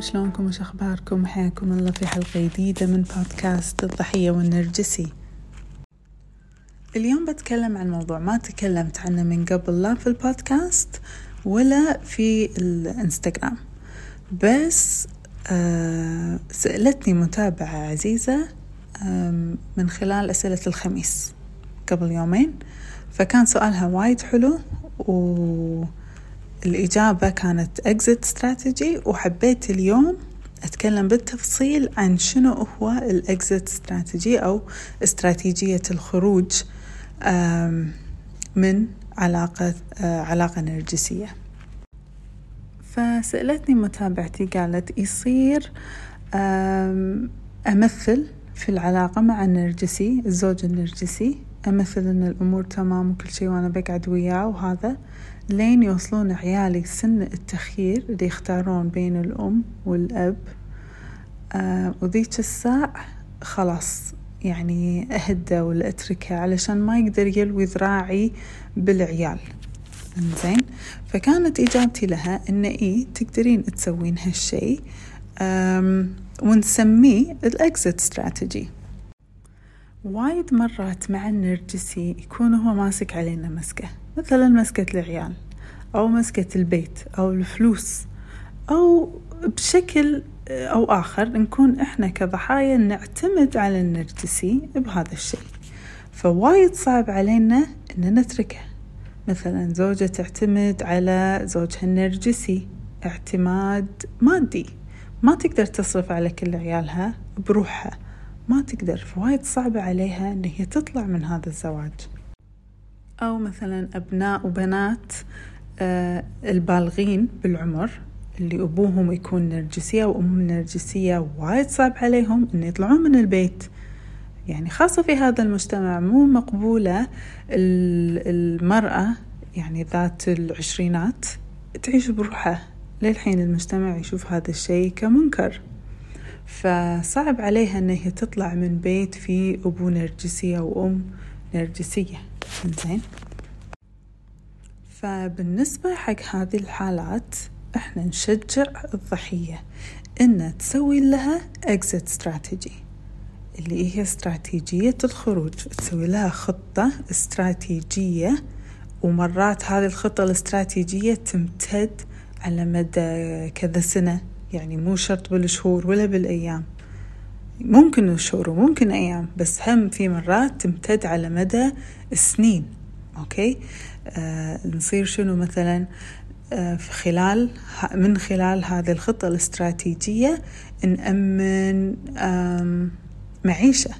شلونكم وش اخباركم حياكم الله في حلقة جديدة من بودكاست الضحية والنرجسي. اليوم بتكلم عن موضوع ما تكلمت عنه من قبل لا في البودكاست ولا في الانستغرام. بس آه سألتني متابعة عزيزة من خلال أسئلة الخميس قبل يومين فكان سؤالها وايد حلو و الإجابة كانت exit strategy وحبيت اليوم أتكلم بالتفصيل عن شنو هو الإكزيت strategy أو استراتيجية الخروج من علاقة علاقة نرجسية. فسألتني متابعتي قالت يصير أمثل في العلاقة مع النرجسي الزوج النرجسي. أمثل أن الأمور تمام وكل شيء وأنا بقعد وياه وهذا لين يوصلون عيالي سن التخيير اللي يختارون بين الأم والأب آه وذيك الساعة خلاص يعني أهدى ولا أتركه علشان ما يقدر يلوي ذراعي بالعيال. زين فكانت إجابتي لها إن إيه تقدرين تسوين هالشي ونسميه الأكزت استراتيجي وايد مرات مع النرجسي يكون هو ماسك علينا مسكة مثلا مسكة العيال أو مسكة البيت أو الفلوس أو بشكل أو آخر نكون إحنا كضحايا نعتمد على النرجسي بهذا الشيء. فوايد صعب علينا إن نتركه. مثلا زوجة تعتمد على زوجها النرجسي اعتماد مادي. ما تقدر تصرف على كل عيالها بروحها. ما تقدر فوايد صعبة عليها إن هي تطلع من هذا الزواج. أو مثلا أبناء وبنات آه البالغين بالعمر اللي أبوهم يكون نرجسية وأمهم نرجسية وايد صعب عليهم إن يطلعون من البيت. يعني خاصة في هذا المجتمع مو مقبولة المرأة يعني ذات العشرينات تعيش بروحها. للحين المجتمع يشوف هذا الشيء كمنكر. فصعب عليها إن هي تطلع من بيت فيه أبو نرجسية وأم نرجسية. زين فبالنسبة حق هذه الحالات إحنا نشجع الضحية ان تسوي لها exit strategy اللي هي استراتيجية الخروج. تسوي لها خطة استراتيجية ومرات هذه الخطة الاستراتيجية تمتد على مدى كذا سنة. يعني مو شرط بالشهور ولا بالأيام. ممكن شهور وممكن أيام بس هم في مرات تمتد على مدى السنين أوكي؟ آه نصير شنو مثلا؟ آه في خلال من خلال هذه الخطة الاستراتيجية نأمن معيشة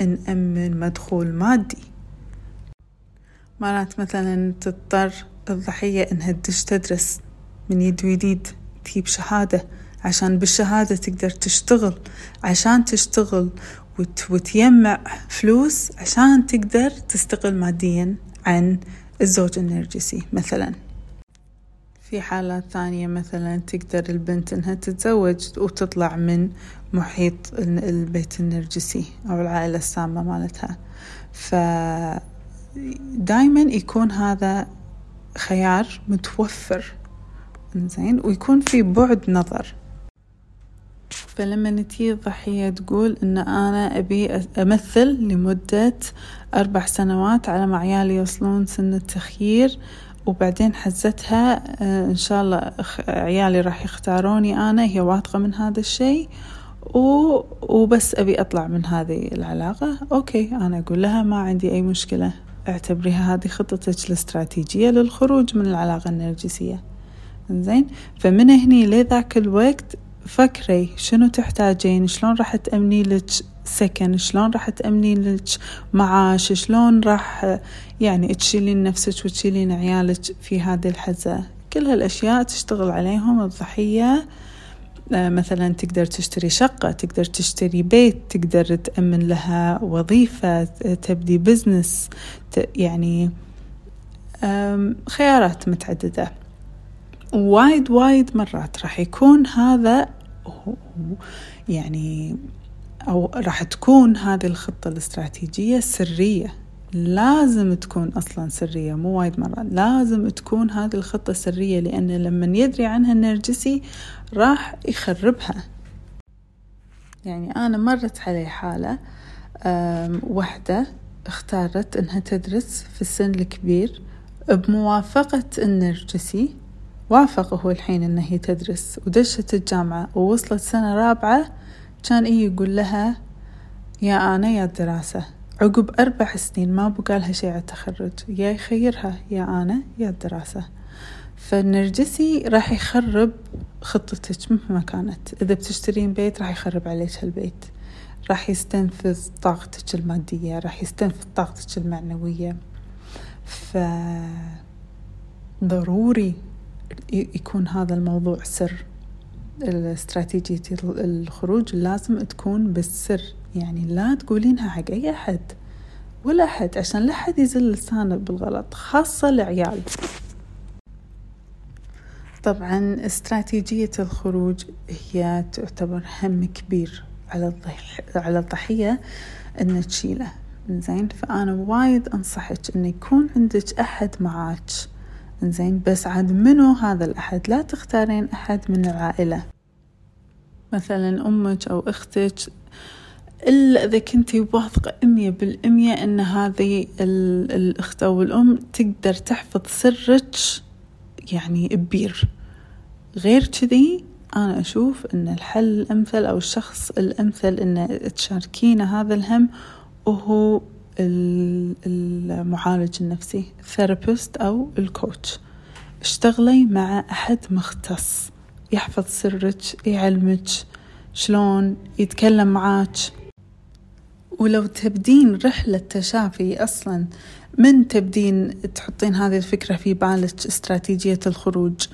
نأمن مدخول مادي. مرات مثلا تضطر الضحية إنها تدش تدرس من يد ويديد تجيب شهادة. عشان بالشهادة تقدر تشتغل عشان تشتغل وت وتجمع فلوس عشان تقدر تستقل ماديا عن الزوج النرجسي مثلا. في حالات ثانية مثلا تقدر البنت إنها تتزوج وتطلع من محيط البيت النرجسي أو العائلة السامة مالتها. ف دايما يكون هذا خيار متوفر زين ويكون في بعد نظر. فلما تجي الضحية تقول إن أنا أبي أمثل لمدة أربع سنوات على ما عيالي يوصلون سن التخيير وبعدين حزتها آه، إن شاء الله عيالي راح يختاروني أنا هي واثقة من هذا الشيء وبس أبي أطلع من هذه العلاقة. أوكي أنا أقول لها ما عندي أي مشكلة اعتبريها هذه خطتك الاستراتيجية للخروج من العلاقة النرجسية. زين فمن هني لذاك الوقت فكري شنو تحتاجين؟ شلون راح تأمني لك سكن؟ شلون راح تأمني لك معاش؟ شلون راح يعني تشيلين نفسك وتشيلين عيالك في هذه الحزة؟ كل هالأشياء تشتغل عليهم الضحية. آه، مثلا تقدر تشتري شقة تقدر تشتري بيت تقدر تأمن لها وظيفة تبدي بزنس يعني خيارات متعددة. وايد وايد مرات راح يكون هذا يعني أو راح تكون هذه الخطة الاستراتيجية سرية. لازم تكون أصلا سرية مو وايد مرات. لازم تكون هذه الخطة سرية لأن لما يدري عنها النرجسي راح يخربها. يعني أنا مرت علي حالة وحدة اختارت إنها تدرس في السن الكبير بموافقة النرجسي. وافق هو الحين انه هي تدرس ودشت الجامعة ووصلت سنة رابعة كان إيه يقول لها يا أنا يا الدراسة عقب أربع سنين ما بقالها شيء على التخرج يا يخيرها يا أنا يا الدراسة. فالنرجسي راح يخرب خطتك مهما كانت. إذا بتشترين بيت راح يخرب عليك هالبيت راح يستنفذ طاقتك المادية راح يستنفذ طاقتك المعنوية. ف ضروري يكون هذا الموضوع سر. استراتيجية الخروج لازم تكون بالسر. يعني لا تقولينها حق أي أحد. ولا أحد عشان لا أحد يزل لسانه بالغلط خاصة العيال. طبعا استراتيجية الخروج هي تعتبر هم كبير على على الضحية إن تشيله. زين فأنا وايد أنصحك إن يكون عندك أحد معاك. زين بس عاد منو هذا الأحد؟ لا تختارين أحد من العائلة. مثلا أمك أو أختك إلا إذا كنتي واثقة مية بالمية إن هذه الأخت أو الأم تقدر تحفظ سرك يعني ببير غير كذي أنا أشوف إن الحل الأمثل أو الشخص الأمثل إن تشاركينه هذا الهم وهو المعالج النفسي الثيرابيست أو الكوتش اشتغلي مع أحد مختص. يحفظ سرك يعلمك شلون يتكلم معاك. ولو تبدين رحلة تشافي أصلا من تبدين تحطين هذه الفكرة في بالك؟ استراتيجية الخروج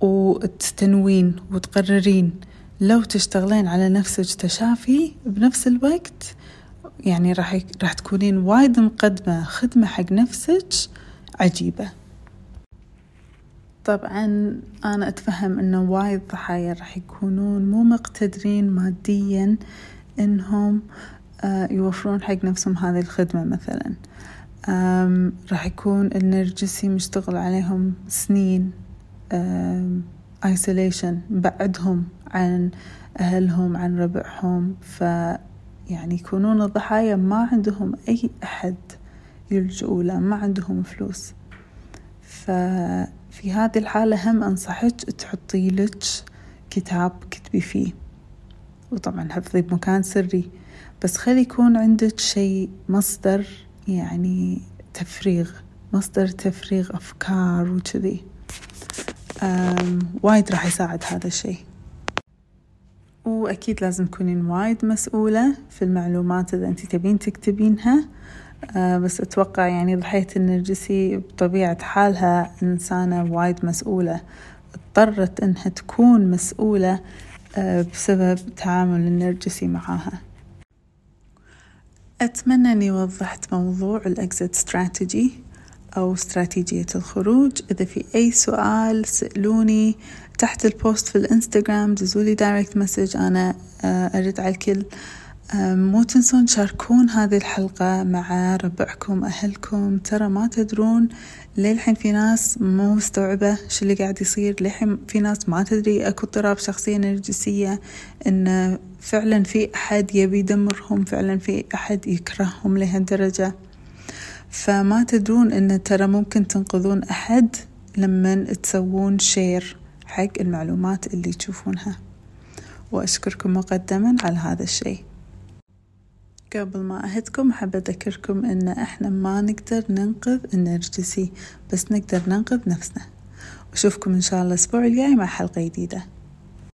وتتنوين وتقررين. لو تشتغلين على نفسك تشافي بنفس الوقت يعني راح راح تكونين وايد مقدمة خدمة حق نفسك عجيبة. طبعا أنا أتفهم إنه وايد ضحايا راح يكونون مو مقتدرين ماديا إنهم آه، يوفرون حق نفسهم هذه الخدمة مثلا. راح يكون النرجسي مشتغل عليهم سنين isolation بعدهم عن أهلهم عن ربعهم. ف يعني يكونون الضحايا ما عندهم أي أحد يلجؤوا له ما عندهم فلوس. ففي هذه الحالة هم أنصحك تحطي لك كتاب كتبي فيه. وطبعا حفظي بمكان سري. بس خلي يكون عندك شيء مصدر يعني تفريغ مصدر تفريغ أفكار وكذي. وايد راح يساعد هذا الشيء. وأكيد لازم تكونين وايد مسؤولة في المعلومات إذا أنت تبين تكتبينها. أه بس أتوقع يعني ضحية النرجسي بطبيعة حالها إنسانة وايد مسؤولة. اضطرت إنها تكون مسؤولة أه بسبب تعامل النرجسي معاها. أتمنى أني وضحت موضوع ال exit strategy أو استراتيجية الخروج. إذا في أي سؤال سألوني. تحت ال post في الانستغرام دزولي direct message أنا آه، أرد على الكل. مو تنسون تشاركون هذه الحلقة مع ربعكم أهلكم. ترى ما تدرون للحين في ناس مو مستوعبة شو اللي قاعد يصير. للحين في ناس ما تدري. أكو اضطراب شخصية نرجسية إن فعلا في أحد يبي يدمرهم فعلا في أحد يكرههم لهالدرجة. فما تدرون إن ترى ممكن تنقذون أحد لما تسوون شير حق المعلومات اللي تشوفونها. وأشكركم مقدما على هذا الشيء. قبل ما أهدكم أحب أذكركم إن إحنا ما نقدر ننقذ النرجسي بس نقدر ننقذ نفسنا. وأشوفكم إن شاء الله الأسبوع الجاي مع حلقة جديدة.